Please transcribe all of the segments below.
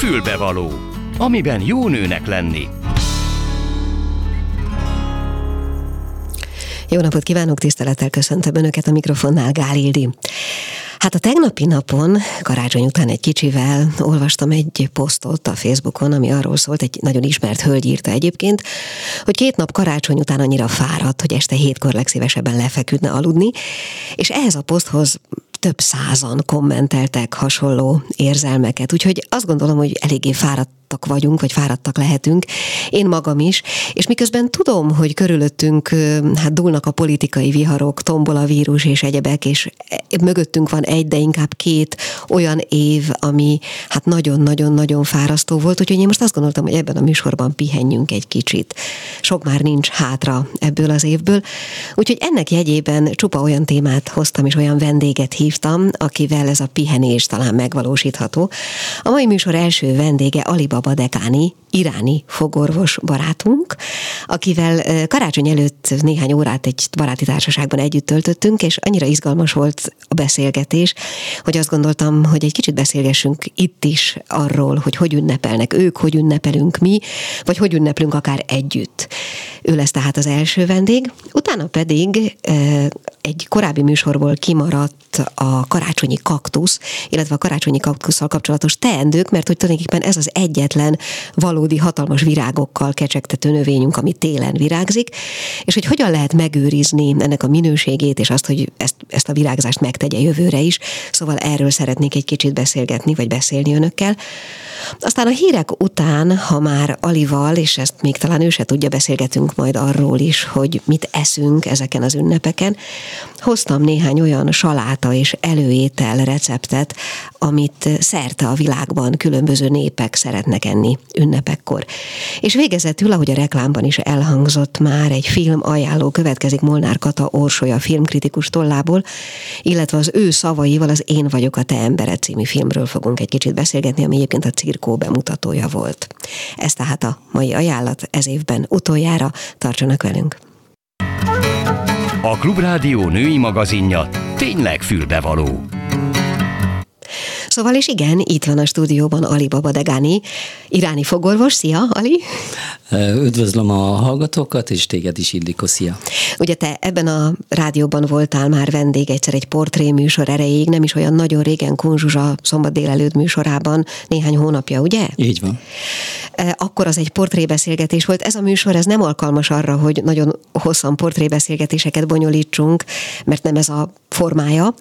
Fülbevaló, amiben jó nőnek lenni. Jó napot kívánok, tisztelettel köszöntöm Önöket a mikrofonnál, Gál. Hát a tegnapi napon, karácsony után egy kicsivel olvastam egy posztot a Facebookon, ami arról szólt, egy nagyon ismert hölgy írta egyébként, hogy két nap karácsony után annyira fáradt, hogy este hétkor legszívesebben lefeküdne aludni, és ehhez a poszthoz több százan kommenteltek hasonló érzelmeket, úgyhogy azt gondolom, hogy eléggé fáradt fáradtak vagyunk, vagy fáradtak lehetünk, én magam is, és miközben tudom, hogy körülöttünk hát dúlnak a politikai viharok, tombol a vírus és egyebek, és mögöttünk van egy, de inkább két olyan év, ami hát nagyon-nagyon-nagyon fárasztó volt, úgyhogy én most azt gondoltam, hogy ebben a műsorban pihenjünk egy kicsit. Sok már nincs hátra ebből az évből, úgyhogy ennek jegyében csupa olyan témát hoztam, és olyan vendéget hívtam, akivel ez a pihenés talán megvalósítható. A mai műsor első vendége Aliba Badekáni, iráni fogorvos barátunk, akivel karácsony előtt néhány órát egy baráti társaságban együtt töltöttünk, és annyira izgalmas volt a beszélgetés, hogy azt gondoltam, hogy egy kicsit beszélgessünk itt is arról, hogy hogy ünnepelnek ők, hogy ünnepelünk mi, vagy hogy ünneplünk akár együtt. Ő lesz tehát az első vendég, utána pedig egy korábbi műsorból kimaradt a karácsonyi kaktusz, illetve a karácsonyi kaktusszal kapcsolatos teendők, mert hogy tulajdonképpen ez az egyetlen valódi hatalmas virágokkal kecsegtető növényünk, ami télen virágzik, és hogy hogyan lehet megőrizni ennek a minőségét, és azt, hogy ezt, ezt a virágzást megtegye jövőre is. Szóval erről szeretnék egy kicsit beszélgetni, vagy beszélni önökkel. Aztán a hírek után, ha már Alival, és ezt még talán ő se tudja, beszélgetünk majd arról is, hogy mit eszünk ezeken az ünnepeken, hoztam néhány olyan saláta és előétel receptet, amit szerte a világban különböző népek szeretnek enni ünnepekkor. És végezetül, ahogy a reklámban is elhangzott már, egy film ajánló következik Molnár Kata Orsolya filmkritikus tollából, illetve az ő szavaival az Én vagyok a te embered című filmről fogunk egy kicsit beszélgetni, ami egyébként a cirkó bemutatója volt. Ez tehát a mai ajánlat ez évben utoljára. Tartsanak velünk! A Klubrádió női magazinja tényleg fülbevaló. Szóval és igen, itt van a stúdióban Ali Babadegani, iráni fogorvos. Szia, Ali! Üdvözlöm a hallgatókat, és téged is, Ildiko, szia! Ugye te ebben a rádióban voltál már vendég egyszer egy portré műsor erejéig, nem is olyan nagyon régen Kunzsuzsa szombat délelőtt műsorában, néhány hónapja, ugye? Így van. Akkor az egy portrébeszélgetés volt. Ez a műsor ez nem alkalmas arra, hogy nagyon hosszan portrébeszélgetéseket bonyolítsunk, mert nem ez a formája,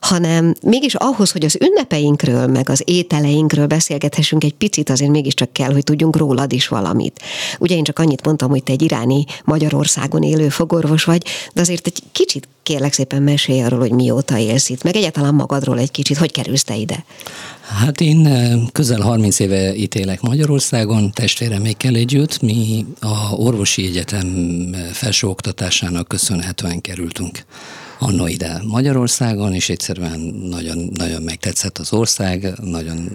hanem mégis ahhoz, hogy az ünnepeinkről, meg az ételeinkről beszélgethessünk egy picit, azért mégiscsak kell, hogy tudjunk rólad is valamit. Ugye én csak annyit mondtam, hogy te egy iráni Magyarországon élő fogorvos vagy, de azért egy kicsit kérlek szépen mesélj arról, hogy mióta élsz itt, meg egyáltalán magadról egy kicsit, hogy kerülsz te ide? Hát én közel 30 éve ítélek Magyarországon, testvéremékkel együtt. Mi a orvosi egyetem felsőoktatásának köszönhetően kerültünk annó ide Magyarországon, és egyszerűen nagyon, nagyon megtetszett az ország, nagyon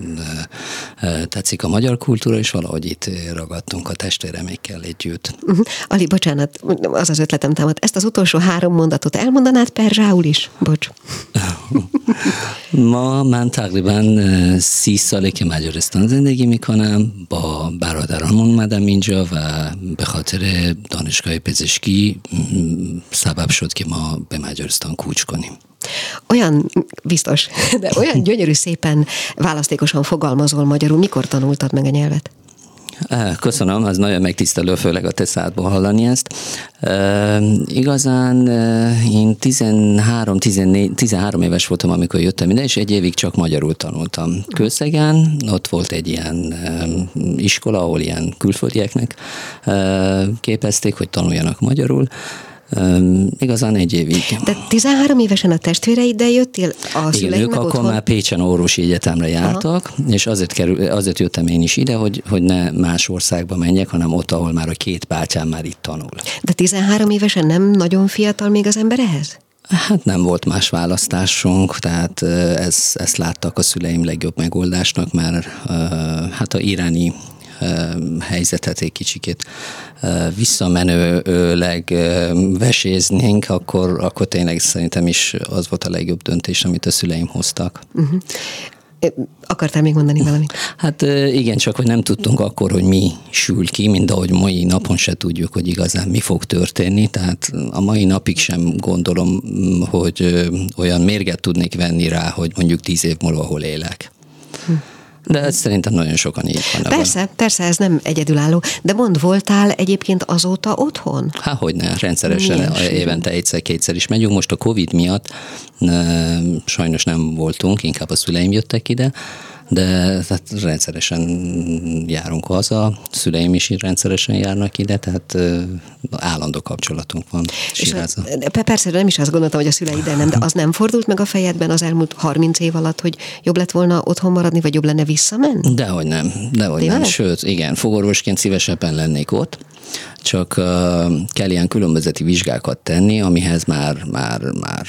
tetszik a magyar kultúra, és valahogy itt ragadtunk a testvéremékkel együtt. Uh-huh. Ali, bocsánat, az az ötletem támad. Ezt az utolsó három mondatot elmondanád perzsául is? Bocs. Ma من تقریبا سی ساله که مجارستان زندگی میکنم با برادران اومدم اینجا و به خاطر دانشگاه پزشکی سبب شد که ما به مجارستان aztán kulcskolni. Olyan biztos, de olyan gyönyörű szépen választékosan fogalmazol magyarul. Mikor tanultad meg a nyelvet? Köszönöm, az nagyon megtisztelő, főleg a te szádból hallani ezt. E, igazán én 13, 14, 13 éves voltam, amikor jöttem ide, és egy évig csak magyarul tanultam. Kőszegen, ott volt egy ilyen iskola, ahol ilyen külföldieknek képezték, hogy tanuljanak magyarul, Um, igazán egy évig. De 13 évesen a testvéreiddel jöttél? A Igen, ők akkor otthon? már Pécsen orvosi egyetemre jártak, Aha. és azért, kerül, azért jöttem én is ide, hogy, hogy ne más országba menjek, hanem ott, ahol már a két bátyám már itt tanul. De 13 évesen nem nagyon fiatal még az ember ehhez? Hát nem volt más választásunk, tehát ez, ezt láttak a szüleim legjobb megoldásnak, mert hát a iráni helyzetet egy kicsikét visszamenőleg veséznénk, akkor, akkor tényleg szerintem is az volt a legjobb döntés, amit a szüleim hoztak. Uh-huh. Akartál még mondani valamit? Hát igen, csak hogy nem tudtunk akkor, hogy mi sül ki, mint ahogy mai napon se tudjuk, hogy igazán mi fog történni. Tehát a mai napig sem gondolom, hogy olyan mérget tudnék venni rá, hogy mondjuk tíz év múlva hol élek. Hm. De ez szerintem nagyon sokan így vannak. Persze, van. persze, ez nem egyedülálló. De mond, voltál egyébként azóta otthon? Há, hogy ne, rendszeresen Milyen évente egyszer-kétszer is megyünk. Most a Covid miatt sajnos nem voltunk, inkább a szüleim jöttek ide, de tehát rendszeresen járunk haza, szüleim is rendszeresen járnak ide, tehát állandó kapcsolatunk van Siráza. Persze, nem is azt gondoltam, hogy a szülei ide nem, de az nem fordult meg a fejedben az elmúlt 30 év alatt, hogy jobb lett volna otthon maradni, vagy jobb lenne visszamenni? Dehogy nem, dehogy nem. Sőt, igen, fogorvosként szívesebben lennék ott, csak kell ilyen különbözeti vizsgákat tenni, amihez már, már, már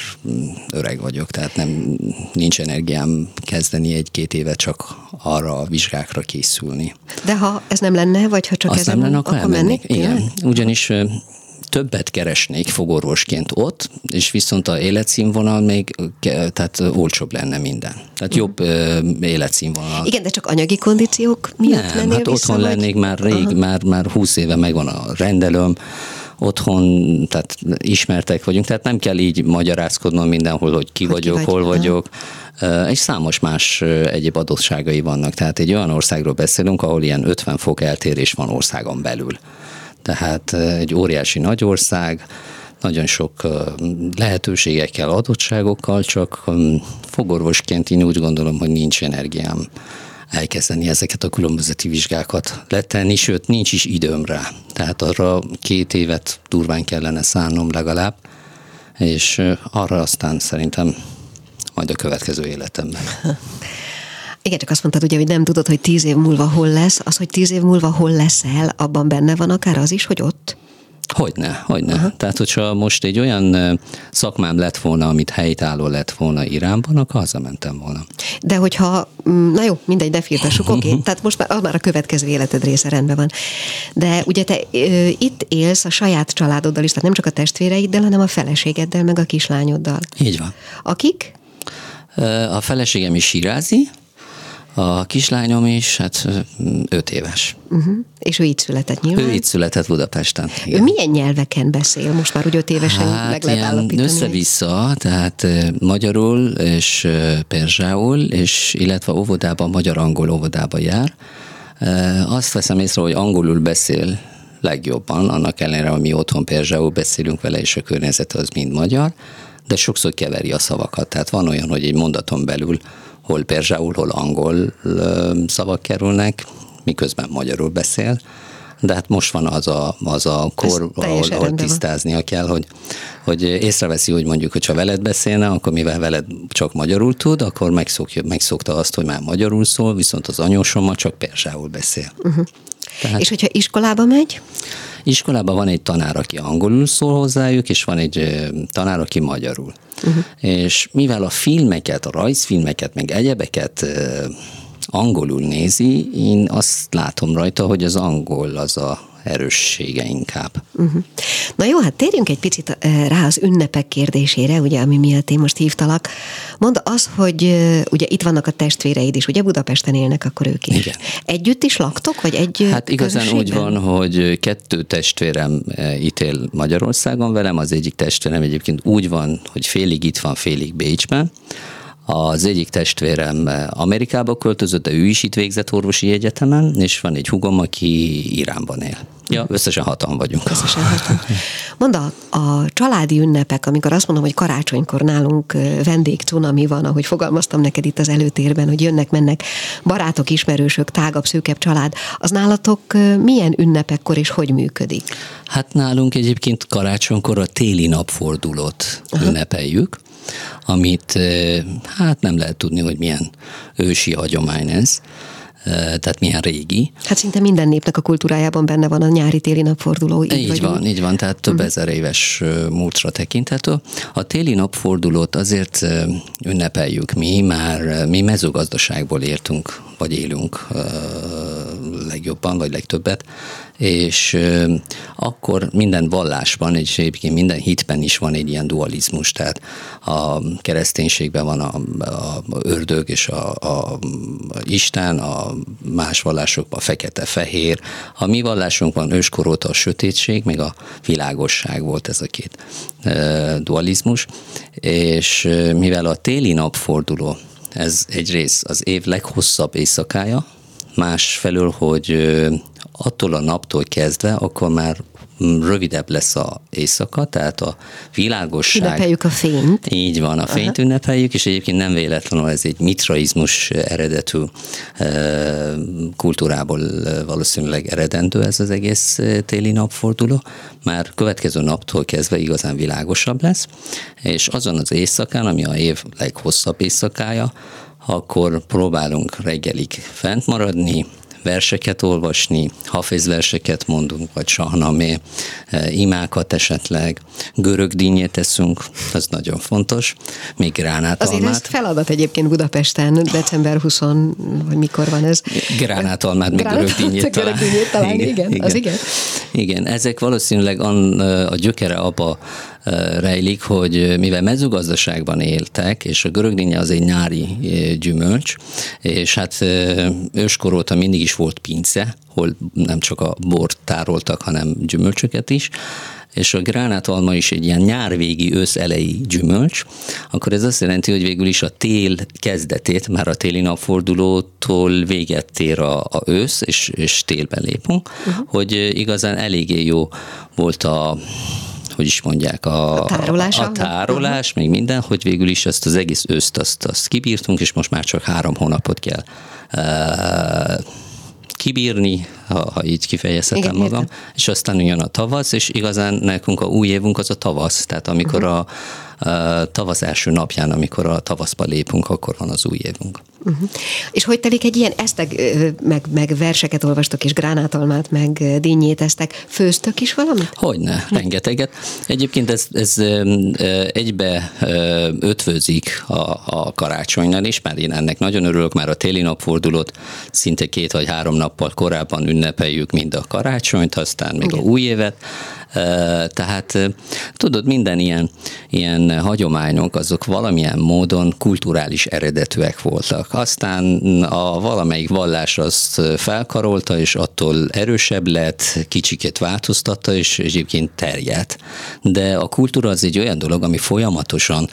öreg vagyok, tehát nem, nincs energiám kezdeni egy-két éve csak arra a vizsgákra készülni. De ha ez nem lenne, vagy ha csak ez nem lenne, akkor, akkor elmennék. Igen, ugyanis többet keresnék fogorvosként ott, és viszont a életszínvonal még tehát olcsóbb lenne minden. Tehát jobb uh, életszínvonal. Igen, de csak anyagi kondíciók miatt Nem, hát otthon vagy? lennék már rég, Aha. már, már 20 éve megvan a rendelőm, otthon, tehát ismertek vagyunk, tehát nem kell így magyarázkodnom mindenhol, hogy ki hogy vagyok, ki vagy, hol vagyok. És számos más egyéb adottságai vannak. Tehát egy olyan országról beszélünk, ahol ilyen 50 fok eltérés van országon belül. Tehát egy óriási nagy ország, nagyon sok lehetőségekkel, adottságokkal, csak fogorvosként én úgy gondolom, hogy nincs energiám elkezdeni ezeket a különbözeti vizsgákat letenni, sőt nincs is időm rá. Tehát arra két évet durván kellene szánnom legalább, és arra aztán szerintem majd a következő életemben. Igen, csak azt mondtad ugye, hogy nem tudod, hogy tíz év múlva hol lesz. Az, hogy tíz év múlva hol leszel, abban benne van akár az is, hogy ott? Hogyne, hogyne. Aha. Tehát, hogyha most egy olyan szakmám lett volna, amit helytálló lett volna Iránban, akkor hazamentem volna. De hogyha, mm, na jó, mindegy, de firtassuk, oké, okay. tehát most már, az már a következő életed része rendben van. De ugye te ö, itt élsz a saját családoddal is, tehát nem csak a testvéreiddel, hanem a feleségeddel, meg a kislányoddal. Így van. Akik? A feleségem is sírázi, a kislányom is, hát öt éves. Uh-huh. És ő itt született nyilván? Ő itt született Budapesten. Igen. Ő milyen nyelveken beszél? Most már úgy öt évesen hát meg lehet állapítani. Össze-vissza, tehát magyarul és perzsául, és illetve óvodában, magyar-angol óvodában jár. Azt veszem észre, hogy angolul beszél legjobban, annak ellenére, hogy mi otthon perzsául beszélünk vele, és a környezet az mind magyar, de sokszor keveri a szavakat. Tehát van olyan, hogy egy mondaton belül hol perzsául, hol angol szavak kerülnek, miközben magyarul beszél, de hát most van az a, az a kor, ahol, ahol tisztáznia kell, hogy, hogy észreveszi, hogy mondjuk, hogyha veled beszélne, akkor mivel veled csak magyarul tud, akkor megszokja, megszokta azt, hogy már magyarul szól, viszont az anyósommal csak perzsául beszél. Uh-huh. Tehát, és hogyha iskolába megy? Iskolában van egy tanár, aki angolul szól hozzájuk, és van egy tanár, aki magyarul. Uh-huh. És mivel a filmeket, a rajzfilmeket, meg egyebeket angolul nézi, én azt látom rajta, hogy az angol az a erőssége inkább. Uh-huh. Na jó, hát térjünk egy picit rá az ünnepek kérdésére, ugye, ami miatt én most hívtalak. Mondd az, hogy ugye itt vannak a testvéreid is, ugye Budapesten élnek, akkor ők is. Igen. Együtt is laktok, vagy egy Hát igazán úgy van, hogy kettő testvérem itt él Magyarországon velem, az egyik testvérem egyébként úgy van, hogy félig itt van, félig Bécsben, az egyik testvérem Amerikába költözött, de ő is itt végzett orvosi egyetemen, és van egy hugom, aki Iránban él. Ja, összesen hatan vagyunk. Összesen hatan. Mondd, a, a családi ünnepek, amikor azt mondom, hogy karácsonykor nálunk vendég cunami van, ahogy fogalmaztam neked itt az előtérben, hogy jönnek, mennek barátok, ismerősök, tágabb, szűkebb család, az nálatok milyen ünnepekkor és hogy működik? Hát nálunk egyébként karácsonykor a téli napfordulót Aha. ünnepeljük amit hát nem lehet tudni, hogy milyen ősi hagyomány ez tehát milyen régi. Hát szinte minden népnek a kultúrájában benne van a nyári-téli napforduló. Így, így van, így van, tehát több uh-huh. ezer éves múltra tekinthető. A téli napfordulót azért ünnepeljük mi, már mi mezőgazdaságból értünk, vagy élünk legjobban, vagy legtöbbet, és akkor minden vallásban, és egyébként minden hitben is van egy ilyen dualizmus, tehát a kereszténységben van a, a ördög és a, a, a Isten, a más vallásokban fekete-fehér. A mi vallásunkban őskor óta a sötétség, meg a világosság volt ez a két dualizmus, és mivel a téli napforduló, ez egyrészt az év leghosszabb éjszakája, másfelől, hogy attól a naptól kezdve, akkor már rövidebb lesz a éjszaka, tehát a világosság... Ünnepeljük a fényt. Így van, a fényt Aha. ünnepeljük, és egyébként nem véletlenül ez egy mitraizmus eredetű kultúrából valószínűleg eredendő ez az egész téli napforduló. Már következő naptól kezdve igazán világosabb lesz, és azon az éjszakán, ami a év leghosszabb éjszakája, akkor próbálunk reggelig fent maradni, verseket olvasni, hafiz verseket mondunk, vagy sahnamé, eh, imákat esetleg, görög dínyét teszünk, az nagyon fontos, még gránátalmát. Azért ez feladat egyébként Budapesten, december 20, vagy mikor van ez? Gránátalmát, még görög dínyét talán. Görög dínyét talán, igen, igen, igen. Az igen. Igen, ezek valószínűleg a gyökere abba rejlik, hogy mivel mezőgazdaságban éltek, és a görögdínje az egy nyári gyümölcs, és hát őskor óta mindig is volt pince, hol nem csak a bort tároltak, hanem gyümölcsöket is, és a gránátalma is egy ilyen nyárvégi ősz elejé gyümölcs, akkor ez azt jelenti, hogy végül is a tél kezdetét, már a téli napfordulótól véget ér a, a ősz, és, és télbe lépünk, uh-huh. hogy igazán eléggé jó volt a hogy is mondják, a, a tárolás, a, a tárolás még minden, hogy végül is ezt az egész őszt azt, azt kibírtunk, és most már csak három hónapot kell uh, kibírni, ha, ha így kifejezhetem Igen, magam, értem. és aztán jön a tavasz, és igazán nekünk a új évünk az a tavasz, tehát amikor uh-huh. a tavasz első napján, amikor a tavaszba lépünk, akkor van az új évünk. Uh-huh. És hogy telik egy ilyen, eztek, meg, meg verseket olvastok, és gránátalmát, meg dinnyéteztek, főztök is valamit? Hogyne, rengeteget. Egyébként ez, ez egybe ötvözik a, a karácsonynál is, mert én ennek nagyon örülök, már a téli napfordulót szinte két vagy három nappal korábban ünnepeljük mind a karácsonyt, aztán még Igen. a új évet. Tehát tudod, minden ilyen, ilyen hagyományok, azok valamilyen módon kulturális eredetűek voltak. Aztán a valamelyik vallás azt felkarolta, és attól erősebb lett, kicsikét változtatta, és egyébként terjedt. De a kultúra az egy olyan dolog, ami folyamatosan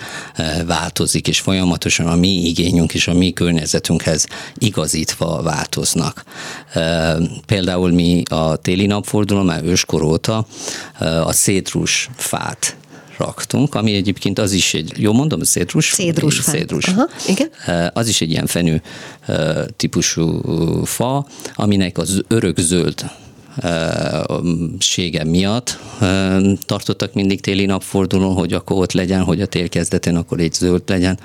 változik, és folyamatosan a mi igényünk és a mi környezetünkhez igazítva változnak. Például mi a téli napforduló már őskor óta a szétrus fát raktunk, ami egyébként az is egy, jó mondom, szétrus? Szétrus. Szétrus. Aha, igen. Az is egy ilyen fenő típusú fa, aminek az örök zöld sége miatt tartottak mindig téli napfordulón, hogy akkor ott legyen, hogy a tél kezdetén akkor egy zöld legyen.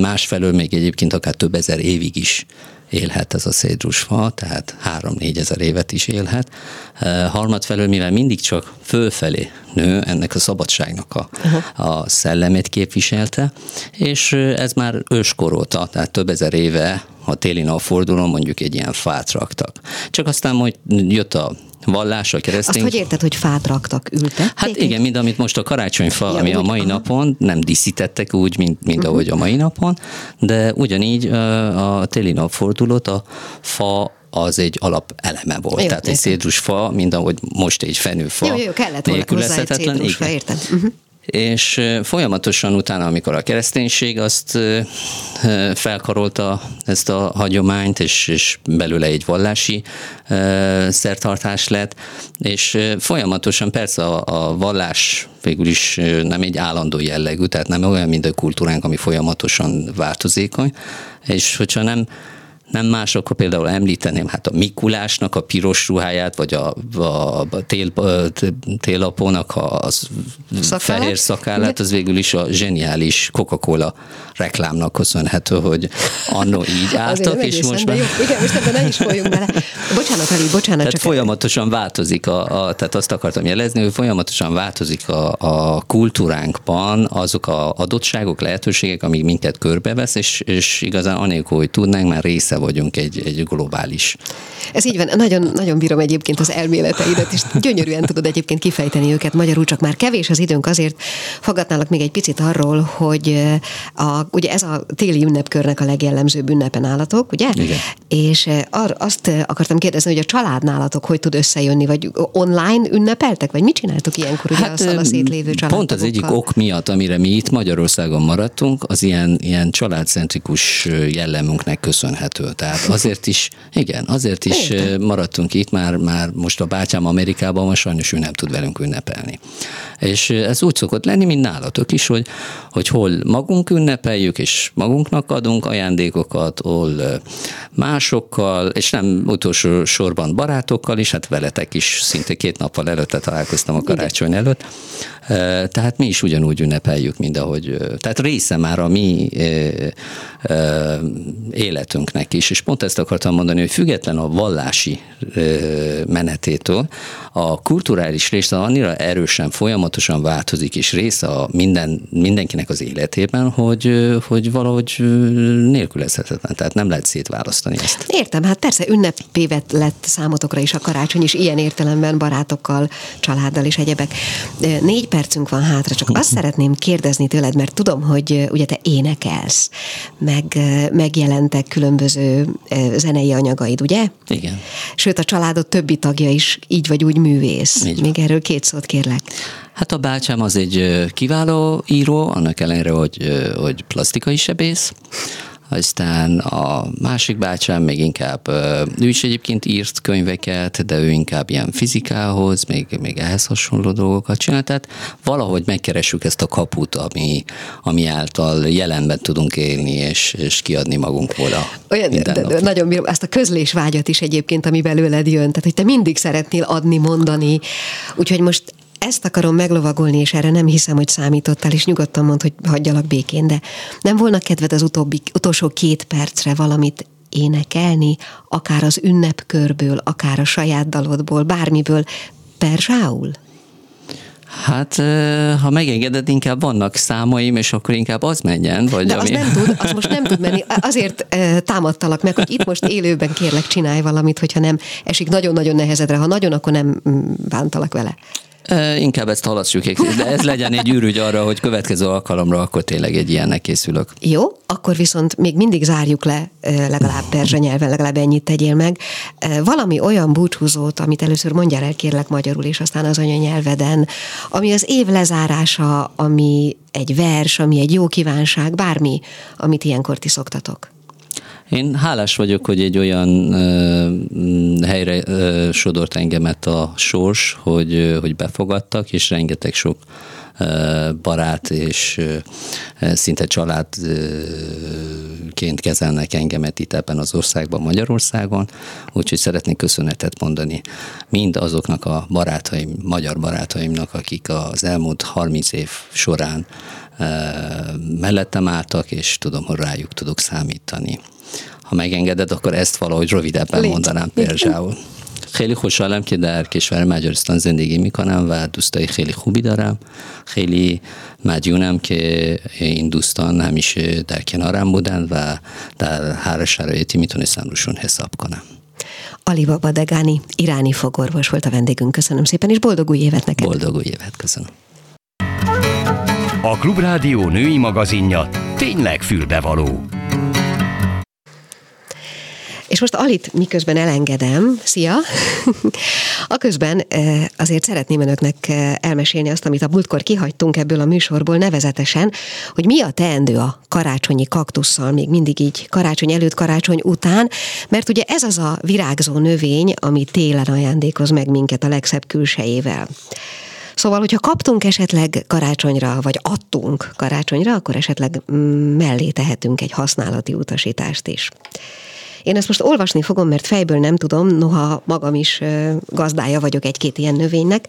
Másfelől még egyébként akár több ezer évig is élhet ez a szédrusfa, tehát 3-4 ezer évet is élhet. Harmadfelől, mivel mindig csak fölfelé nő, ennek a szabadságnak a, a szellemét képviselte, és ez már őskor óta, tehát több ezer éve a téli napfordulón mondjuk egy ilyen fát raktak. Csak aztán majd jött a vallás, a keresztény. Azt hogy érted, hogy fát raktak, ültek? Hát igen, mind amit most a karácsonyfa, ja, ami úgy, a mai aha. napon, nem díszítettek úgy, mint, mint uh-huh. ahogy a mai napon, de ugyanígy a téli napfordulót a fa az egy alap eleme volt. Jó, Tehát értem. egy szédrusfa, mint ahogy most egy fenőfa. Jó, jó, kellett volna hozzá egy szédrusfa, értem. Uh-huh és folyamatosan utána, amikor a kereszténység azt felkarolta ezt a hagyományt, és, és belőle egy vallási szertartás lett, és folyamatosan persze a, a vallás végül is nem egy állandó jellegű, tehát nem olyan, mint a kultúránk, ami folyamatosan változékony, és hogyha nem nem más, akkor például említeném hát a Mikulásnak a piros ruháját, vagy a, a, a tél, télapónak a Szakállat? fehér szakállát, az végül is a zseniális Coca-Cola reklámnak köszönhető, hogy annó így álltak, és most már... Jó, igen, most ebben ne is folyunk bele. Bocsánat, Ali, bocsánat. Tehát csak folyamatosan el... változik, a, a, tehát azt akartam jelezni, hogy folyamatosan változik a, a kultúránkban azok a adottságok, lehetőségek, amik minket körbevesz, és, és igazán anélkül, hogy tudnánk, már része vagyunk egy, egy globális. Ez így van. Nagyon, nagyon bírom egyébként az elméleteidet, és gyönyörűen tudod egyébként kifejteni őket magyarul, csak már kevés az időnk azért. Fogadnálak még egy picit arról, hogy a, ugye ez a téli ünnepkörnek a legjellemzőbb ünnepen állatok, ugye? Igen. És ar, azt akartam kérdezni, hogy a családnálatok hogy tud összejönni, vagy online ünnepeltek, vagy mit csináltok ilyenkor ugye hát, a szétlévő család? Pont az egyik ok miatt, amire mi itt Magyarországon maradtunk, az ilyen, ilyen családcentrikus jellemünknek köszönhető. Tehát azért is, igen, azért is Értem. maradtunk itt, már, már most a bátyám Amerikában most sajnos ő nem tud velünk ünnepelni. És ez úgy szokott lenni, mint nálatok is, hogy, hogy hol magunk ünnepeljük, és magunknak adunk ajándékokat, hol másokkal, és nem utolsó sorban barátokkal is, hát veletek is szinte két nappal előtte találkoztam a karácsony előtt. Tehát mi is ugyanúgy ünnepeljük, mint ahogy, tehát része már a mi életünknek is, és pont ezt akartam mondani, hogy független a vallási menetétől, a kulturális része annyira erősen, folyamatosan változik, és része a minden, mindenkinek az életében, hogy, hogy valahogy nélkülözhetetlen, tehát nem lehet szétválasztani ezt. Értem, hát persze ünnepévet lett számotokra is a karácsony, is ilyen értelemben barátokkal, családdal és egyebek. Négy percünk van hátra, csak azt szeretném kérdezni tőled, mert tudom, hogy ugye te énekelsz, meg megjelentek különböző zenei anyagaid, ugye? Igen. Sőt, a családod többi tagja is így vagy úgy művész. Így Még erről két szót kérlek. Hát a bácsám az egy kiváló író, annak ellenére, hogy, hogy plastikai sebész, aztán a másik bácsám még inkább, ő is egyébként írt könyveket, de ő inkább ilyen fizikához, még, még ehhez hasonló dolgokat csinál, tehát valahogy megkeressük ezt a kaput, ami, ami által jelenben tudunk élni, és, és kiadni magunkból a Olyan, de, de, nagyon bírom ezt a közlésvágyat is egyébként, ami belőled jön, tehát hogy te mindig szeretnél adni, mondani, úgyhogy most ezt akarom meglovagolni, és erre nem hiszem, hogy számítottál, és nyugodtan mond, hogy hagyjalak békén, de nem volna kedved az utóbbi, utolsó két percre valamit énekelni, akár az ünnepkörből, akár a saját dalodból, bármiből, perzsául? Hát, ha megengeded, inkább vannak számaim, és akkor inkább az menjen. Vagy De ami... az nem tud, az most nem tud menni. Azért támadtalak meg, hogy itt most élőben kérlek csinálj valamit, hogyha nem esik nagyon-nagyon nehezedre. Ha nagyon, akkor nem mm, bántalak vele. Inkább ezt halasszuk, de ez legyen egy űrügy arra, hogy következő alkalomra akkor tényleg egy ilyennek készülök. Jó, akkor viszont még mindig zárjuk le, legalább perzsa nyelven, legalább ennyit tegyél meg. Valami olyan búcsúzót, amit először mondjál el kérlek magyarul, és aztán az anyanyelveden, ami az év lezárása, ami egy vers, ami egy jó kívánság, bármi, amit ilyenkor ti szoktatok. Én hálás vagyok, hogy egy olyan ö, helyre ö, sodort engemet a sors, hogy, hogy befogadtak, és rengeteg sok barát és szinte családként kezelnek engemet itt ebben az országban, Magyarországon, úgyhogy szeretnék köszönetet mondani mind azoknak a barátaim, magyar barátaimnak, akik az elmúlt 30 év során mellettem álltak, és tudom, hogy rájuk tudok számítani. Ha megengeded, akkor ezt valahogy rövidebben Légy. mondanám perzsául. خیلی خوشحالم که در کشور مجارستان زندگی می‌کنم و دوستای خیلی خوبی دارم خیلی مدیونم که این دوستان همیشه در کنارم بودن و در هر شرایطی می‌تونستم روشون حساب کنم Ali Baba Degani, iráni fogorvos volt a vendégünk. Köszönöm szépen, és boldog új évet neked! Boldog új évet, köszönöm! A Klubrádió női magazinja tényleg fülbevaló. És most Alit miközben elengedem, szia! a közben azért szeretném önöknek elmesélni azt, amit a múltkor kihagytunk ebből a műsorból, nevezetesen, hogy mi a teendő a karácsonyi kaktusszal, még mindig így karácsony előtt, karácsony után, mert ugye ez az a virágzó növény, ami télen ajándékoz meg minket a legszebb külsejével. Szóval, hogyha kaptunk esetleg karácsonyra, vagy adtunk karácsonyra, akkor esetleg mm, mellé tehetünk egy használati utasítást is. Én ezt most olvasni fogom, mert fejből nem tudom, noha magam is gazdája vagyok egy-két ilyen növénynek,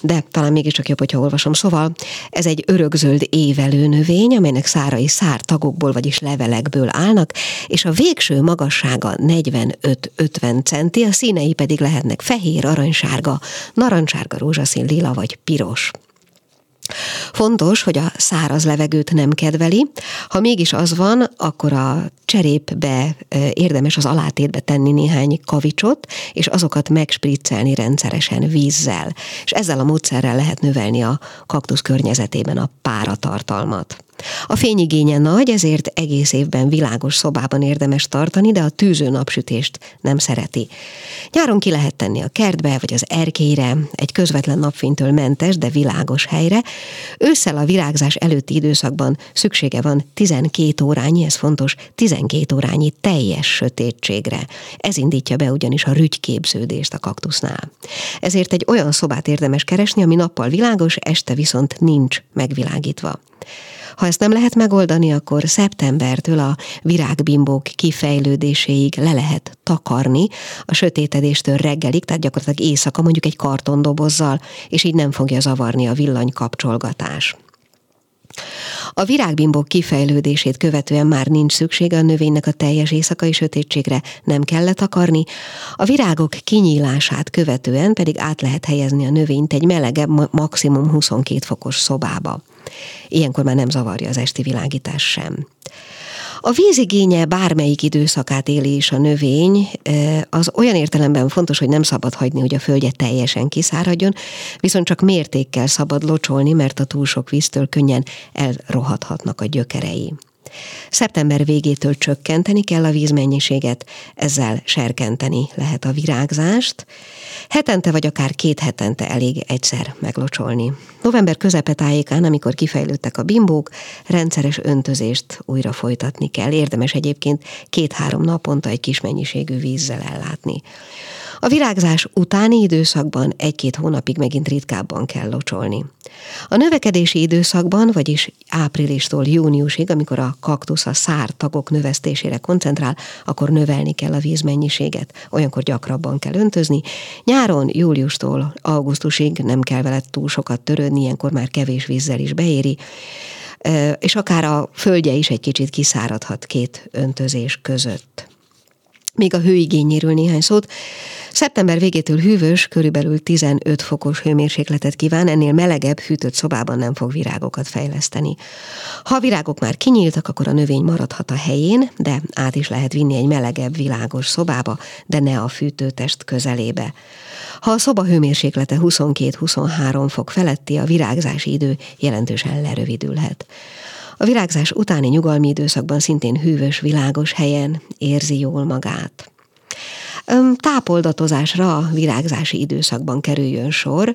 de talán mégiscsak jobb, hogyha olvasom. Szóval ez egy örökzöld évelő növény, amelynek szárai szártagokból, vagyis levelekből állnak, és a végső magassága 45-50 centi, a színei pedig lehetnek fehér, aranysárga, narancssárga, rózsaszín, lila vagy piros. Fontos, hogy a száraz levegőt nem kedveli. Ha mégis az van, akkor a cserépbe érdemes az alátétbe tenni néhány kavicsot, és azokat megspriccelni rendszeresen vízzel. És ezzel a módszerrel lehet növelni a kaktusz környezetében a páratartalmat. A fényigénye nagy, ezért egész évben világos szobában érdemes tartani, de a tűző napsütést nem szereti. Nyáron ki lehet tenni a kertbe, vagy az erkélyre, egy közvetlen napfénytől mentes, de világos helyre. Ősszel a virágzás előtti időszakban szüksége van 12 órányi, ez fontos, 12 órányi teljes sötétségre. Ez indítja be ugyanis a rügyképződést a kaktusznál. Ezért egy olyan szobát érdemes keresni, ami nappal világos, este viszont nincs megvilágítva. Ha ezt nem lehet megoldani, akkor szeptembertől a virágbimbók kifejlődéséig le lehet takarni a sötétedéstől reggelig, tehát gyakorlatilag éjszaka mondjuk egy kartondobozzal, és így nem fogja zavarni a villanykapcsolgatás. A virágbimbok kifejlődését követően már nincs szüksége a növénynek a teljes éjszakai sötétségre, nem kell letakarni, a virágok kinyílását követően pedig át lehet helyezni a növényt egy melegebb, maximum 22 fokos szobába. Ilyenkor már nem zavarja az esti világítás sem. A vízigénye bármelyik időszakát éli is a növény, az olyan értelemben fontos, hogy nem szabad hagyni, hogy a földje teljesen kiszáradjon, viszont csak mértékkel szabad locsolni, mert a túl sok víztől könnyen elrohadhatnak a gyökerei. Szeptember végétől csökkenteni kell a vízmennyiséget, ezzel serkenteni lehet a virágzást. Hetente vagy akár két hetente elég egyszer meglocsolni. November közepe tájékán, amikor kifejlődtek a bimbók, rendszeres öntözést újra folytatni kell. Érdemes egyébként két-három naponta egy kis mennyiségű vízzel ellátni. A virágzás utáni időszakban egy-két hónapig megint ritkábban kell locsolni. A növekedési időszakban, vagyis áprilistól júniusig, amikor a kaktusz a szár tagok növesztésére koncentrál, akkor növelni kell a vízmennyiséget, olyankor gyakrabban kell öntözni. Nyáron, júliustól augusztusig nem kell vele túl sokat törődni, ilyenkor már kevés vízzel is beéri és akár a földje is egy kicsit kiszáradhat két öntözés között. Még a hőigényéről néhány szót. Szeptember végétől hűvös, körülbelül 15 fokos hőmérsékletet kíván, ennél melegebb, hűtött szobában nem fog virágokat fejleszteni. Ha a virágok már kinyíltak, akkor a növény maradhat a helyén, de át is lehet vinni egy melegebb, világos szobába, de ne a fűtőtest közelébe. Ha a szoba hőmérséklete 22-23 fok feletti, a virágzási idő jelentősen lerövidülhet. A virágzás utáni nyugalmi időszakban szintén hűvös, világos helyen érzi jól magát. Tápoldatozásra a virágzási időszakban kerüljön sor,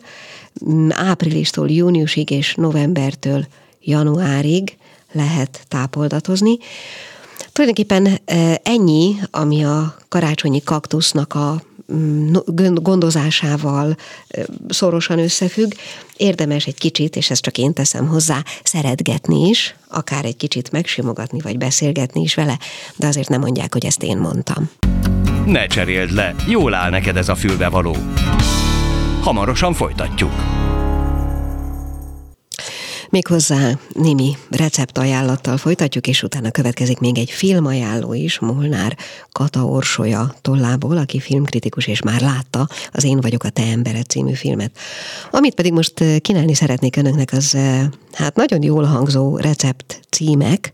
áprilistól júniusig és novembertől januárig lehet tápoldatozni. Tulajdonképpen ennyi, ami a karácsonyi kaktusznak a gondozásával szorosan összefügg. Érdemes egy kicsit, és ezt csak én teszem hozzá, szeretgetni is, akár egy kicsit megsimogatni, vagy beszélgetni is vele, de azért nem mondják, hogy ezt én mondtam. Ne cseréld le, jól áll neked ez a fülbevaló. Hamarosan folytatjuk. Méghozzá némi receptajánlattal folytatjuk, és utána következik még egy filmajánló is, Molnár Kata Orsolya tollából, aki filmkritikus és már látta az Én vagyok a te embered című filmet. Amit pedig most eh, kínálni szeretnék önöknek, az eh, hát nagyon jól hangzó recept címek.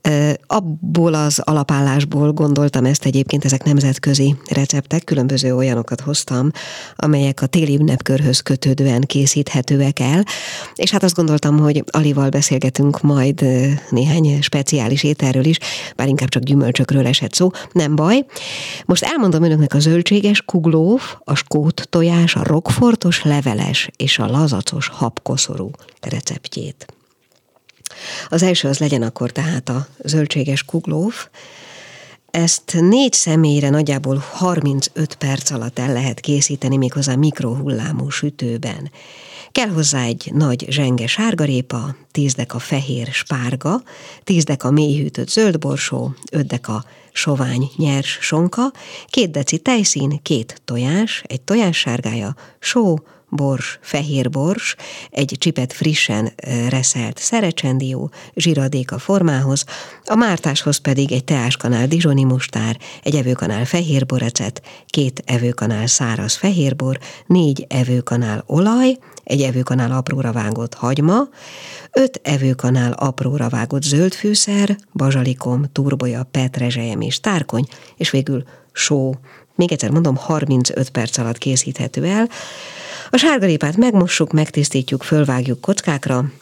Eh, abból az alapállásból gondoltam ezt egyébként, ezek nemzetközi receptek, különböző olyanokat hoztam, amelyek a téli ünnepkörhöz kötődően készíthetőek el, és hát azt gondoltam, hogy Alival beszélgetünk majd néhány speciális ételről is, bár inkább csak gyümölcsökről esett szó, nem baj. Most elmondom önöknek a zöldséges kuglóf, a skót tojás, a rokfortos leveles és a lazacos habkoszorú receptjét. Az első az legyen akkor tehát a zöldséges kuglóf, ezt négy személyre nagyjából 35 perc alatt el lehet készíteni, méghozzá mikrohullámú sütőben. Kell hozzá egy nagy zsenge sárgarépa, 10 deka fehér spárga, 10 deka mélyhűtött zöldborsó, 5 deka sovány nyers sonka, két deci tejszín, két tojás, egy tojás sárgája, só, bors, fehér bors, egy csipet frissen reszelt szerecsendió, a formához, a mártáshoz pedig egy teáskanál dizsoni mustár, egy evőkanál fehér borecet, két evőkanál száraz fehérbor, négy evőkanál olaj, egy evőkanál apróra vágott hagyma, öt evőkanál apróra vágott zöldfűszer, bazsalikom, turboja, petrezselyem és tárkony, és végül só. Még egyszer mondom, 35 perc alatt készíthető el. A sárgarépát megmossuk, megtisztítjuk, fölvágjuk kockákra,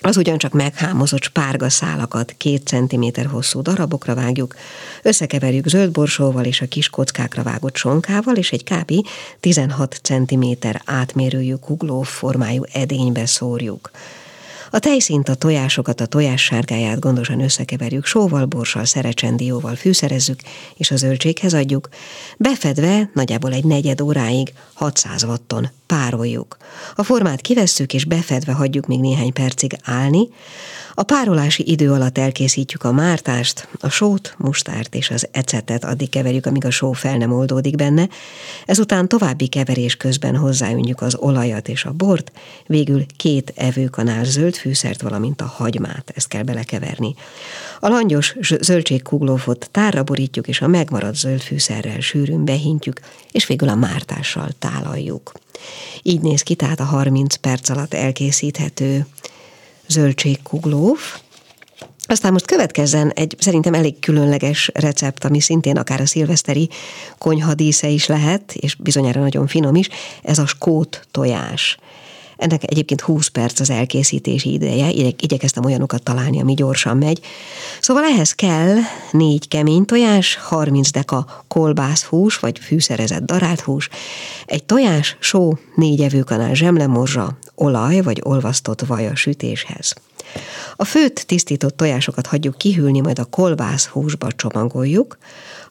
az ugyancsak meghámozott spárga szálakat két centiméter hosszú darabokra vágjuk, összekeverjük zöldborsóval és a kis kockákra vágott sonkával, és egy kb. 16 centiméter átmérőjű kugló formájú edénybe szórjuk. A tejszint, a tojásokat, a tojás sárgáját gondosan összekeverjük, sóval, borssal, szerecsendióval fűszerezzük, és a zöldséghez adjuk. Befedve nagyjából egy negyed óráig 600 watton pároljuk. A formát kivesszük, és befedve hagyjuk még néhány percig állni, a párolási idő alatt elkészítjük a mártást, a sót, mustárt és az ecetet. Addig keverjük, amíg a só fel nem oldódik benne, ezután további keverés közben hozzáönjük az olajat és a bort, végül két evőkanál zöld fűszert, valamint a hagymát, ezt kell belekeverni. A langyos zöldségkuglófot tárra borítjuk, és a megmaradt zöld fűszerrel sűrűn behintjük, és végül a mártással tálaljuk. Így néz ki tehát a 30 perc alatt elkészíthető zöldségkuglóf. Aztán most következzen egy szerintem elég különleges recept, ami szintén akár a szilveszteri konyha dísze is lehet, és bizonyára nagyon finom is, ez a skót tojás. Ennek egyébként 20 perc az elkészítési ideje, igyekeztem olyanokat találni, ami gyorsan megy. Szóval ehhez kell négy kemény tojás, 30 deka kolbászhús, vagy fűszerezett darált hús, egy tojás, só, négy evőkanál zsemlemorzsa, olaj vagy olvasztott vaj a sütéshez. A főt tisztított tojásokat hagyjuk kihűlni, majd a kolbász húsba csomagoljuk,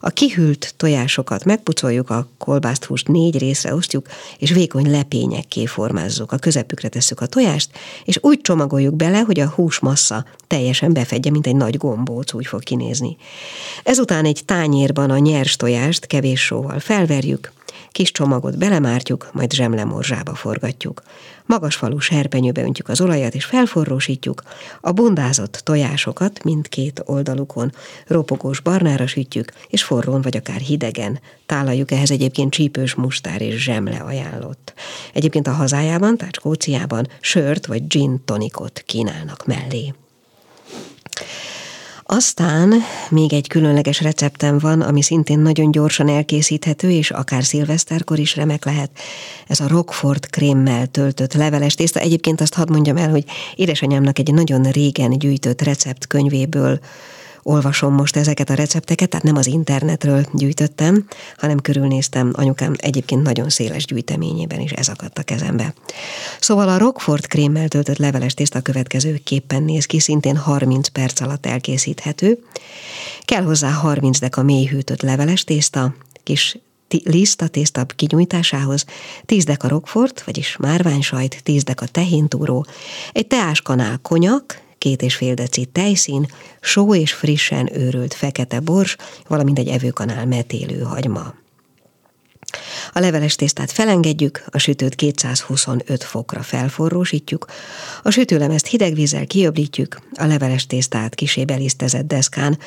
a kihűlt tojásokat megpucoljuk, a kolbászt húst négy részre osztjuk, és vékony lepényekké formázzuk. A közepükre tesszük a tojást, és úgy csomagoljuk bele, hogy a húsmassa teljesen befedje, mint egy nagy gombóc, úgy fog kinézni. Ezután egy tányérban a nyers tojást kevés sóval felverjük, Kis csomagot belemártjuk, majd zsemlemorzsába forgatjuk. Magas falu serpenyőbe öntjük az olajat, és felforrósítjuk. A bundázott tojásokat mindkét oldalukon ropogós barnára sütjük, és forrón vagy akár hidegen. Tálaljuk ehhez egyébként csípős mustár és zsemle ajánlott. Egyébként a hazájában, tehát Skóciában sört vagy gin tonikot kínálnak mellé. Aztán még egy különleges receptem van, ami szintén nagyon gyorsan elkészíthető, és akár szilveszterkor is remek lehet. Ez a Rockford krémmel töltött leveles tészta. Egyébként azt hadd mondjam el, hogy édesanyámnak egy nagyon régen gyűjtött receptkönyvéből olvasom most ezeket a recepteket, tehát nem az internetről gyűjtöttem, hanem körülnéztem anyukám egyébként nagyon széles gyűjteményében is ez akadt a kezembe. Szóval a Rockford krémmel töltött leveles tészta következő képpen néz ki, szintén 30 perc alatt elkészíthető. Kell hozzá 30 deka mélyhűtött leveles tészta, kis liszt a tészta kinyújtásához, 10 deka rockfort, vagyis márványsajt, 10 deka tehintúró, egy teáskanál konyak, két és fél deci tejszín, só és frissen őrült fekete bors, valamint egy evőkanál metélő hagyma. A leveles tésztát felengedjük, a sütőt 225 fokra felforrósítjuk, a sütőlemezt hideg vízzel kiöblítjük, a leveles tésztát kisé belisztezett deszkán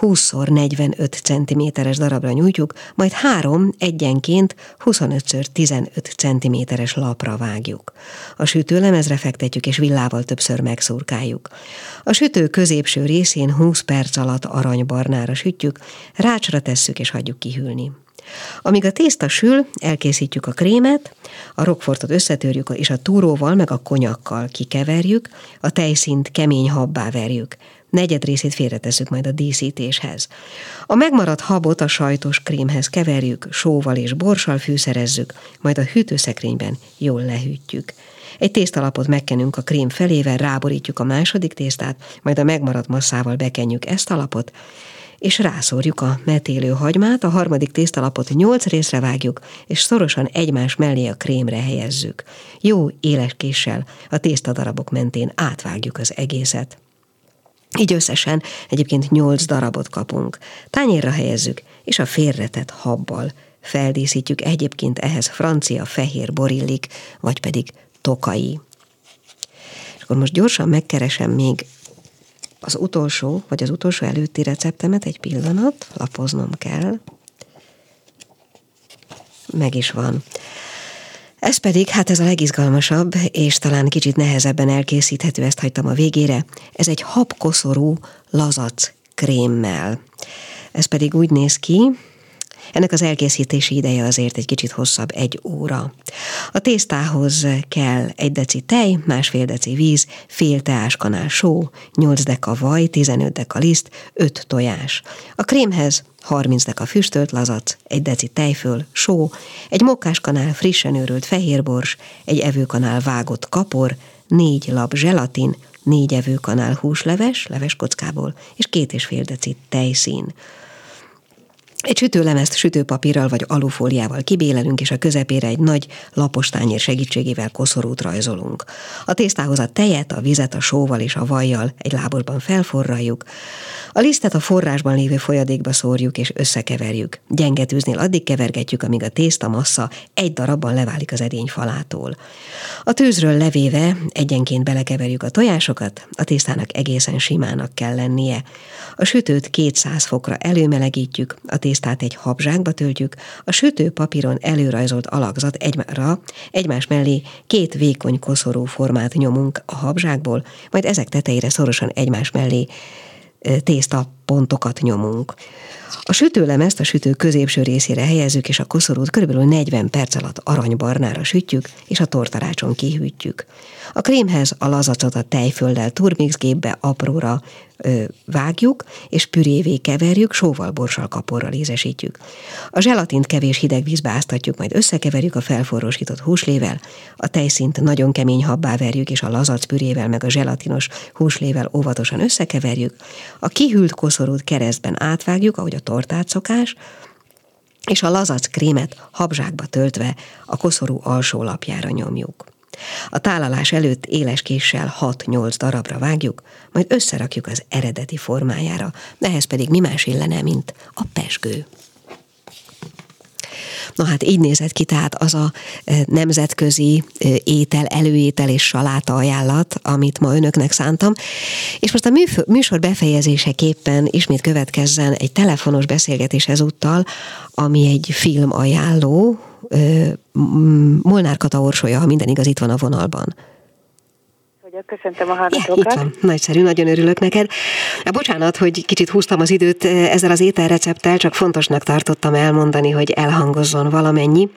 20x45 cm-es darabra nyújtjuk, majd három egyenként 25x15 cm-es lapra vágjuk. A sütőlemezre fektetjük és villával többször megszurkáljuk. A sütő középső részén 20 perc alatt aranybarnára sütjük, rácsra tesszük és hagyjuk kihűlni. Amíg a tészta sül, elkészítjük a krémet, a rockfortot összetörjük, és a túróval meg a konyakkal kikeverjük, a tejszint kemény habbá verjük. Negyed részét félretesszük majd a díszítéshez. A megmaradt habot a sajtos krémhez keverjük, sóval és borssal fűszerezzük, majd a hűtőszekrényben jól lehűtjük. Egy tésztalapot megkenünk a krém felével, ráborítjuk a második tésztát, majd a megmaradt masszával bekenjük ezt a lapot, és rászórjuk a metélő hagymát, a harmadik tésztalapot nyolc részre vágjuk, és szorosan egymás mellé a krémre helyezzük. Jó éles késsel a tésztadarabok mentén átvágjuk az egészet. Így összesen egyébként nyolc darabot kapunk. Tányérra helyezzük, és a félretett habbal feldíszítjük egyébként ehhez francia fehér borillik, vagy pedig tokai. És akkor most gyorsan megkeresem még az utolsó, vagy az utolsó előtti receptemet, egy pillanat, lapoznom kell. Meg is van. Ez pedig, hát ez a legizgalmasabb, és talán kicsit nehezebben elkészíthető, ezt hagytam a végére. Ez egy habkoszorú lazac krémmel. Ez pedig úgy néz ki, ennek az elkészítési ideje azért egy kicsit hosszabb, egy óra. A tésztához kell egy deci tej, másfél deci víz, fél teáskanál só, 8 deka vaj, 15 deka liszt, 5 tojás. A krémhez 30 deka füstölt lazac, egy deci tejföl, só, egy mokkáskanál frissen őrült fehérbors, egy evőkanál vágott kapor, négy lap zselatin, négy evőkanál húsleves, leves kockából, és két és fél deci tejszín. Egy sütőlemezt sütőpapírral vagy alufóliával kibélelünk, és a közepére egy nagy lapos tányér segítségével koszorút rajzolunk. A tésztához a tejet, a vizet a sóval és a vajjal egy lábosban felforraljuk. A lisztet a forrásban lévő folyadékba szórjuk és összekeverjük. Gyenge tűznél addig kevergetjük, amíg a tészta massza egy darabban leválik az edény falától. A tűzről levéve egyenként belekeverjük a tojásokat, a tésztának egészen simának kell lennie. A sütőt 200 fokra előmelegítjük, a tésztát egy habzsákba töltjük, a sütő papíron előrajzolt alakzat egymára, egymás mellé két vékony koszorú formát nyomunk a habzsákból, majd ezek tetejére szorosan egymás mellé tészta pontokat nyomunk. A sütőlemezt a sütő középső részére helyezzük, és a koszorút kb. 40 perc alatt aranybarnára sütjük, és a tortarácson kihűtjük. A krémhez a lazacot a tejfölddel turmixgépbe apróra vágjuk, és pürévé keverjük, sóval, borssal, kaporral ízesítjük. A zselatint kevés hideg vízbe áztatjuk, majd összekeverjük a felforrósított húslével, a tejszint nagyon kemény habbá verjük, és a lazac pürével meg a zselatinos húslével óvatosan összekeverjük. A kihűlt koszorút keresztben átvágjuk, ahogy a tortát szokás, és a lazac krémet habzsákba töltve a koszorú alsó lapjára nyomjuk. A tálalás előtt éles késsel 6-8 darabra vágjuk, majd összerakjuk az eredeti formájára, ehhez pedig mi más illene, mint a pesgő. Na hát így nézett ki tehát az a e, nemzetközi e, étel, előétel és saláta ajánlat, amit ma önöknek szántam. És most a műsor befejezéseképpen ismét következzen egy telefonos beszélgetés ezúttal, ami egy film ajánló, e, Molnár Kata Orsolya, ha minden igaz, itt van a vonalban vagyok, köszöntöm a hallgatókat. Ja, nagyszerű, nagyon örülök neked. Bocsánat, hogy kicsit húztam az időt eh, ezzel az ételrecepttel, csak fontosnak tartottam elmondani, hogy elhangozzon valamennyi.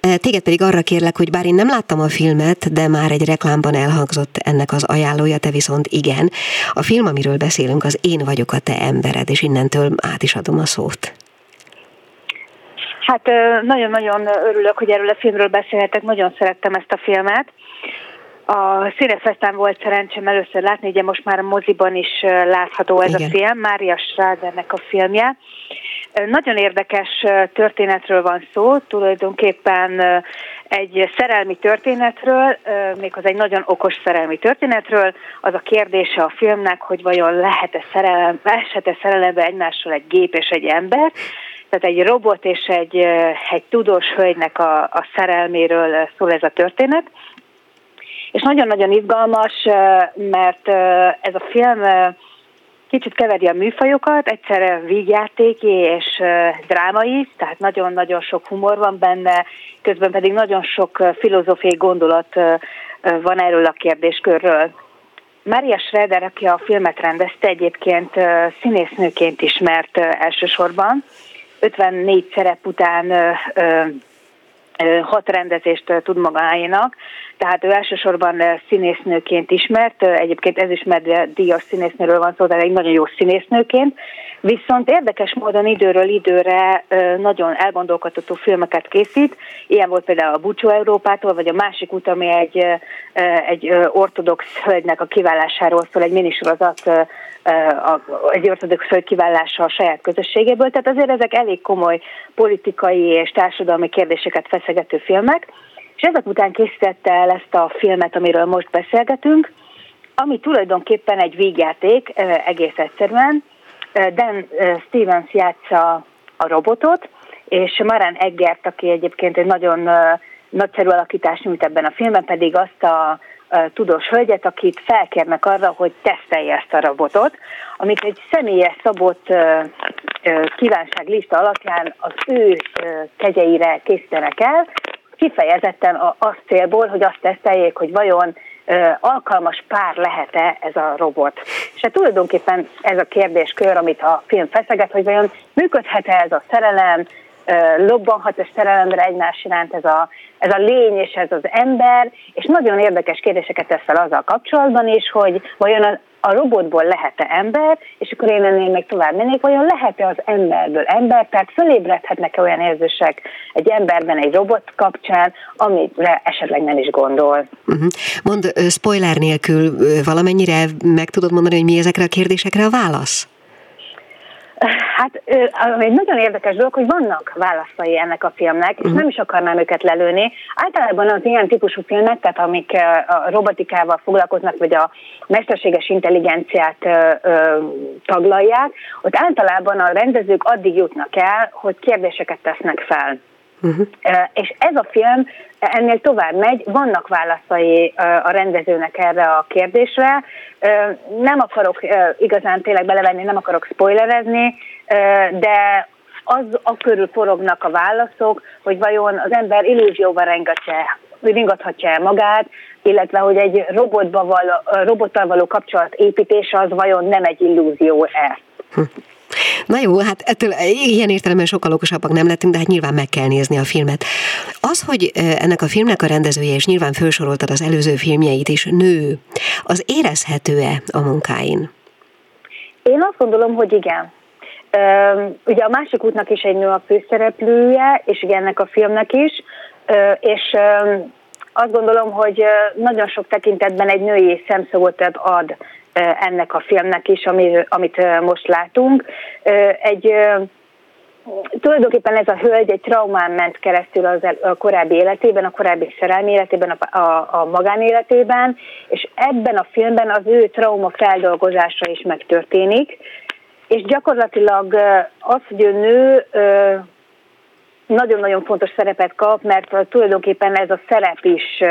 Eh, téged pedig arra kérlek, hogy bár én nem láttam a filmet, de már egy reklámban elhangzott ennek az ajánlója, te viszont igen. A film, amiről beszélünk, az Én vagyok a te embered, és innentől át is adom a szót. Hát nagyon-nagyon örülök, hogy erről a filmről beszélhetek, nagyon szerettem ezt a filmet. A Színefesztán volt szerencsém először látni, ugye most már a moziban is látható ez Igen. a film, Mária Schradernek a filmje. Nagyon érdekes történetről van szó, tulajdonképpen egy szerelmi történetről, méghozzá egy nagyon okos szerelmi történetről. Az a kérdése a filmnek, hogy vajon lehet-e szerelem, lehet-e szerelembe egymással egy gép és egy ember, tehát egy robot és egy, egy tudós hölgynek a, a szerelméről szól ez a történet. És nagyon-nagyon izgalmas, mert ez a film kicsit keveri a műfajokat, egyszerre vígjátéki és drámai, tehát nagyon-nagyon sok humor van benne, közben pedig nagyon sok filozófiai gondolat van erről a kérdéskörről. Maria Schroeder, aki a filmet rendezte, egyébként színésznőként ismert elsősorban. 54 szerep után hat rendezést tud magáénak, tehát ő elsősorban színésznőként ismert, egyébként ez is díjas színésznőről van szó, tehát egy nagyon jó színésznőként, viszont érdekes módon időről időre nagyon elgondolkodható filmeket készít, ilyen volt például a Bucsó Európától, vagy a másik út, ami egy, egy ortodox hölgynek a kiválásáról szól, egy minisorozat egy ortodox hölgy kiválása a saját közösségéből, tehát azért ezek elég komoly politikai és társadalmi kérdéseket feszegető filmek, és ezek után készítette el ezt a filmet, amiről most beszélgetünk, ami tulajdonképpen egy végjáték, egész egyszerűen. Dan Stevens játsza a robotot, és Marán Eggert, aki egyébként egy nagyon nagyszerű alakítást nyújt ebben a filmben, pedig azt a tudós hölgyet, akit felkérnek arra, hogy tesztelje ezt a robotot, amit egy személyes szabott kívánságlista alapján az ő kegyeire készítenek el, kifejezetten azt célból, hogy azt teszteljék, hogy vajon alkalmas pár lehet-e ez a robot. És hát tulajdonképpen ez a kérdéskör, amit a film feszeget, hogy vajon működhet-e ez a szerelem, lobbanhat a szerelemre egymás iránt ez a, ez a lény és ez az ember, és nagyon érdekes kérdéseket tesz fel azzal kapcsolatban is, hogy vajon a, a robotból lehet-e ember, és akkor én ennél még tovább mennék, vajon lehet-e az emberből ember, tehát fölébredhetnek-e olyan érzések egy emberben egy robot kapcsán, amire esetleg nem is gondol. Uh-huh. Mond, spoiler nélkül valamennyire meg tudod mondani, hogy mi ezekre a kérdésekre a válasz? Hát egy nagyon érdekes dolog, hogy vannak válaszai ennek a filmnek, és mhm. nem is akarnám őket lelőni. Általában az ilyen típusú filmek, tehát amik a robotikával foglalkoznak, vagy a mesterséges intelligenciát taglalják, ott általában a rendezők addig jutnak el, hogy kérdéseket tesznek fel. Uh-huh. És ez a film ennél tovább megy, vannak válaszai a rendezőnek erre a kérdésre. Nem akarok igazán tényleg belevenni, nem akarok spoilerezni, de az a körül forognak a válaszok, hogy vajon az ember illúzióval rengetje ringathatja el magát, illetve hogy egy robotba való, robottal való kapcsolat építése az vajon nem egy illúzió-e. Hm. Na jó, hát ettől ilyen értelemben sokkal okosabbak nem lettünk, de hát nyilván meg kell nézni a filmet. Az, hogy ennek a filmnek a rendezője, és nyilván felsoroltad az előző filmjeit is, nő, az érezhető-e a munkáin? Én azt gondolom, hogy igen. Ugye a másik útnak is egy nő a főszereplője, és ugye ennek a filmnek is, és azt gondolom, hogy nagyon sok tekintetben egy női szemszögötet ad ennek a filmnek is, amit most látunk. Egy tulajdonképpen ez a hölgy egy traumán ment keresztül az a korábbi életében, a korábbi szerelmi életében, a, a, a magánéletében, és ebben a filmben az ő trauma feldolgozása is megtörténik, és gyakorlatilag az, hogy ő nő, nagyon-nagyon fontos szerepet kap, mert tulajdonképpen ez a szerep is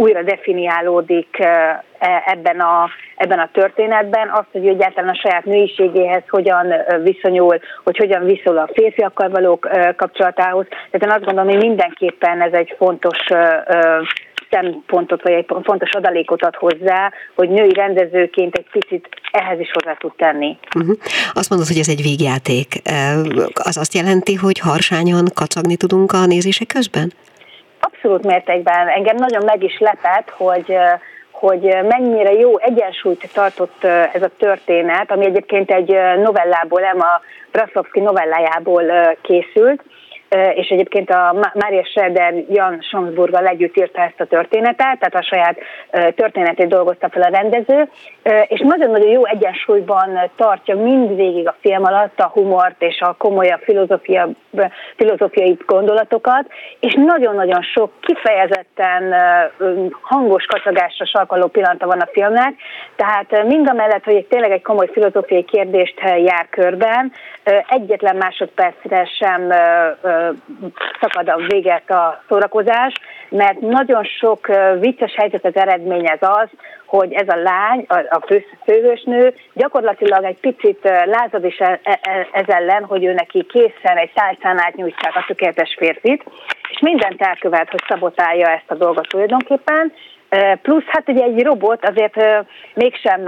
újra definiálódik e, ebben a, ebben a történetben, azt, hogy egyáltalán a saját nőiségéhez hogyan viszonyul, hogy hogyan viszonyul a férfiakkal való kapcsolatához. Tehát én azt gondolom, hogy mindenképpen ez egy fontos szempontot, vagy egy fontos adalékot ad hozzá, hogy női rendezőként egy picit ehhez is hozzá tud tenni. Uh-huh. Azt mondod, hogy ez egy végjáték. Az azt jelenti, hogy harsányan kacagni tudunk a nézések közben? Abszolút mértékben. Engem nagyon meg is lepett, hogy hogy mennyire jó egyensúlyt tartott ez a történet, ami egyébként egy novellából, Emma Braszlovski novellájából készült, és egyébként a Mária Schroeder Jan Schaumburggal együtt írta ezt a történetet, tehát a saját történetét dolgozta fel a rendező, és nagyon-nagyon jó egyensúlyban tartja mindvégig a film alatt a humort és a komolyabb filozófia, filozófiai gondolatokat, és nagyon-nagyon sok kifejezetten hangos kacagásra sarkaló pillanata van a filmnek, tehát mind a mellett, hogy tényleg egy komoly filozófiai kérdést jár körben, egyetlen másodpercre sem szakad a véget a szórakozás, mert nagyon sok vicces helyzetet eredményez az, hogy ez a lány, a fő, főhősnő gyakorlatilag egy picit lázad is e, e, e, ez ellen, hogy ő neki készen egy tálcán átnyújtsák a tökéletes férfit, és mindent elkövet, hogy szabotálja ezt a dolgot tulajdonképpen, Plusz hát ugye egy robot azért mégsem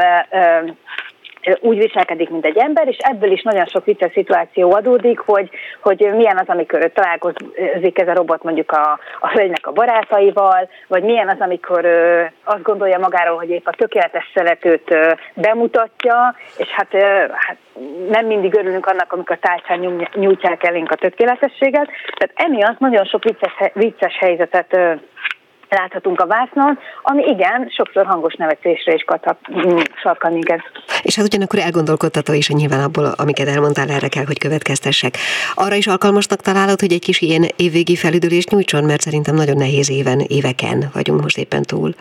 úgy viselkedik, mint egy ember, és ebből is nagyon sok vicces szituáció adódik, hogy, hogy milyen az, amikor találkozik ez a robot mondjuk a, a hölgynek a barátaival, vagy milyen az, amikor ö, azt gondolja magáról, hogy épp a tökéletes szeretőt bemutatja, és hát, hát nem mindig örülünk annak, amikor tárcsán nyújtják elénk a tökéletességet. Tehát emiatt nagyon sok vicces, vicces helyzetet láthatunk a vásznon, ami igen, sokszor hangos nevetésre is katap, mm, sarkal minket. És hát ugyanakkor elgondolkodtató is, nyilván abból, amiket elmondtál, erre kell, hogy következtessek. Arra is alkalmasnak találod, hogy egy kis ilyen évvégi felüdülést nyújtson, mert szerintem nagyon nehéz éven, éveken vagyunk most éppen túl.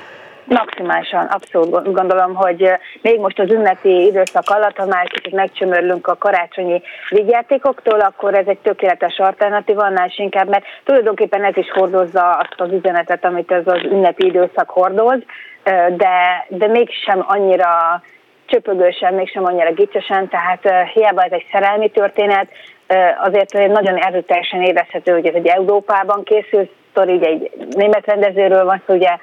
Maximálisan, abszolút gondolom, hogy még most az ünnepi időszak alatt, ha már kicsit megcsömörlünk a karácsonyi vigyátékoktól, akkor ez egy tökéletes alternatíva, annál is inkább, mert tulajdonképpen ez is hordozza azt az üzenetet, amit ez az ünnepi időszak hordoz, de, de mégsem annyira csöpögősen, mégsem annyira gicsesen, tehát hiába ez egy szerelmi történet, azért nagyon erőteljesen érezhető, hogy ez egy Európában készült sztori, egy német rendezőről van szó, ugye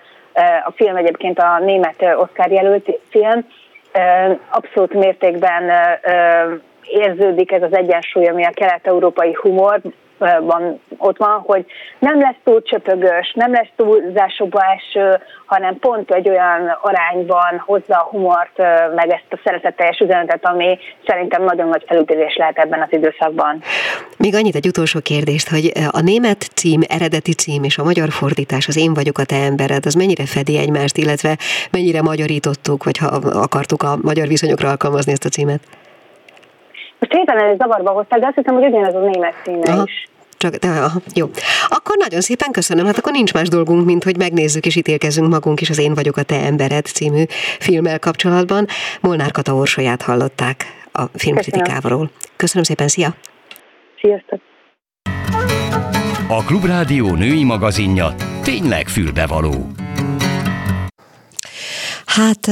a film egyébként a német Oscar jelölt film, abszolút mértékben érződik ez az egyensúly, ami a kelet-európai humor van, ott van, hogy nem lesz túl csöpögös, nem lesz túlzásokba eső, hanem pont egy olyan arányban hozza a humort, meg ezt a szeretetteljes üzenetet, ami szerintem nagyon nagy felütésés lehet ebben az időszakban. Még annyit egy utolsó kérdést, hogy a német cím, eredeti cím és a magyar fordítás, az én vagyok a te embered, az mennyire fedi egymást, illetve mennyire magyarítottuk, vagy ha akartuk a magyar viszonyokra alkalmazni ezt a címet? Most hirtelen zavarba hozták, de azt hiszem, hogy ugyanez a német címe Aha. is. Csak, de, aha, jó. Akkor nagyon szépen köszönöm. Hát akkor nincs más dolgunk, mint hogy megnézzük és ítélkezünk magunk is az Én vagyok a te embered című filmmel kapcsolatban. Molnár Kata Orsolyát hallották a filmkritikáról. Köszönöm szépen, szia! Sziasztok! A Klubrádió női magazinja tényleg fülbevaló. Hát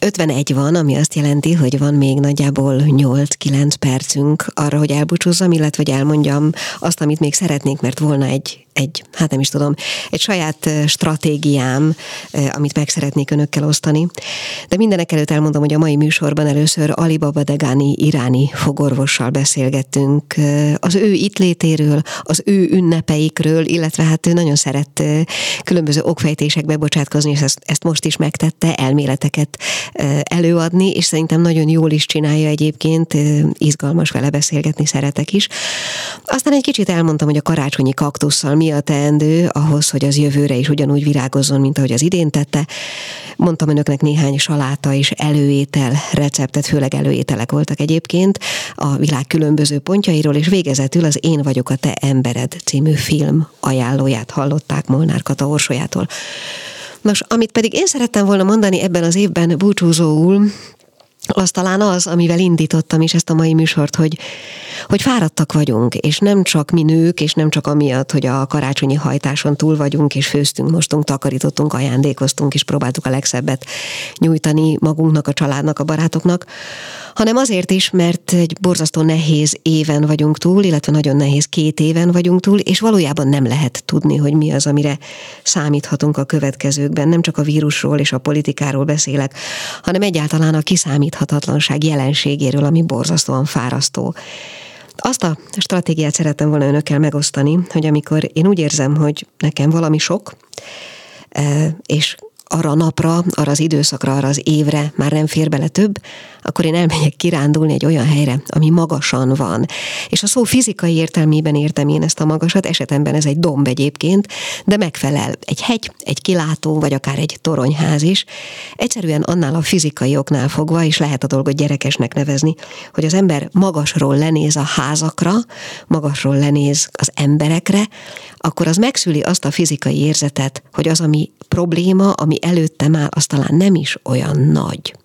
51 van, ami azt jelenti, hogy van még nagyjából 8-9 percünk arra, hogy elbúcsúzzam, illetve hogy elmondjam azt, amit még szeretnék, mert volna egy egy, hát nem is tudom, egy saját stratégiám, amit meg szeretnék önökkel osztani. De mindenek előtt elmondom, hogy a mai műsorban először Alibaba Degani iráni fogorvossal beszélgettünk az ő itt létéről, az ő ünnepeikről, illetve hát ő nagyon szeret különböző okfejtésekbe bocsátkozni, és ezt, ezt most is megtette, elméleteket előadni, és szerintem nagyon jól is csinálja egyébként, izgalmas vele beszélgetni, szeretek is. Aztán egy kicsit elmondtam, hogy a karácsonyi kaktusszal mi a teendő ahhoz, hogy az jövőre is ugyanúgy virágozzon, mint ahogy az idén tette. Mondtam önöknek néhány saláta és előétel receptet, főleg előételek voltak egyébként a világ különböző pontjairól, és végezetül az Én vagyok a te embered című film ajánlóját hallották Molnár Kata Orsolyától. Nos, amit pedig én szerettem volna mondani ebben az évben búcsúzóul, az talán az, amivel indítottam is ezt a mai műsort, hogy, hogy fáradtak vagyunk, és nem csak mi nők, és nem csak amiatt, hogy a karácsonyi hajtáson túl vagyunk, és főztünk, mostunk, takarítottunk, ajándékoztunk, és próbáltuk a legszebbet nyújtani magunknak, a családnak, a barátoknak, hanem azért is, mert egy borzasztó nehéz éven vagyunk túl, illetve nagyon nehéz két éven vagyunk túl, és valójában nem lehet tudni, hogy mi az, amire számíthatunk a következőkben. Nem csak a vírusról és a politikáról beszélek, hanem egyáltalán a kiszámíthatatlanság jelenségéről, ami borzasztóan fárasztó. Azt a stratégiát szerettem volna önökkel megosztani, hogy amikor én úgy érzem, hogy nekem valami sok, eh, és arra a napra, arra az időszakra, arra az évre már nem fér bele több, akkor én elmegyek kirándulni egy olyan helyre, ami magasan van. És a szó fizikai értelmében értem én ezt a magasat, esetemben ez egy domb egyébként, de megfelel egy hegy, egy kilátó, vagy akár egy toronyház is. Egyszerűen annál a fizikai oknál fogva, és lehet a dolgot gyerekesnek nevezni, hogy az ember magasról lenéz a házakra, magasról lenéz az emberekre, akkor az megszüli azt a fizikai érzetet, hogy az, ami probléma, ami előttem áll, az talán nem is olyan nagy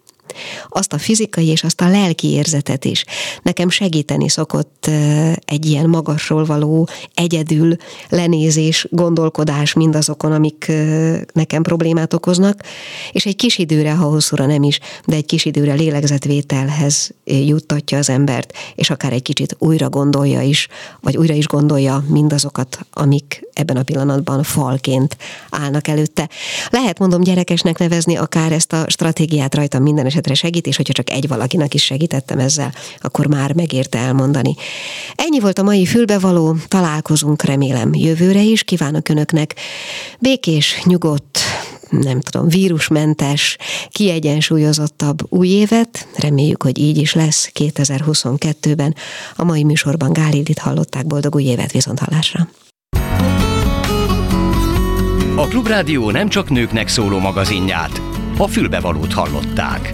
azt a fizikai és azt a lelki érzetet is. Nekem segíteni szokott egy ilyen magasról való egyedül lenézés, gondolkodás mindazokon, amik nekem problémát okoznak, és egy kis időre, ha hosszúra nem is, de egy kis időre lélegzetvételhez juttatja az embert, és akár egy kicsit újra gondolja is, vagy újra is gondolja mindazokat, amik ebben a pillanatban falként állnak előtte. Lehet mondom gyerekesnek nevezni akár ezt a stratégiát rajtam minden esetre segít, és hogyha csak egy valakinek is segítettem ezzel, akkor már megérte elmondani. Ennyi volt a mai fülbevaló, találkozunk remélem jövőre is, kívánok Önöknek békés, nyugodt, nem tudom, vírusmentes, kiegyensúlyozottabb új évet. Reméljük, hogy így is lesz 2022-ben. A mai műsorban Gálildit hallották, boldog új évet viszont. A Klubrádió nem csak nőknek szóló magazinját, a fülbevalót hallották.